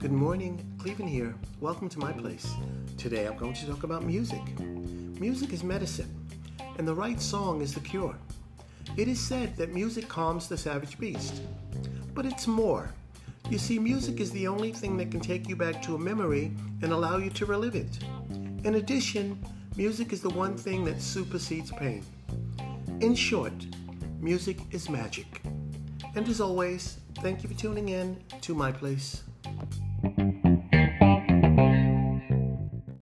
Good morning, Clevin here. Welcome to my place. Today I'm going to talk about music. Music is medicine, and the right song is the cure. It is said that music calms the savage beast, but it's more. You see, music is the only thing that can take you back to a memory and allow you to relive it. In addition, music is the one thing that supersedes pain. In short, music is magic. And as always, thank you for tuning in to my place. Thank you.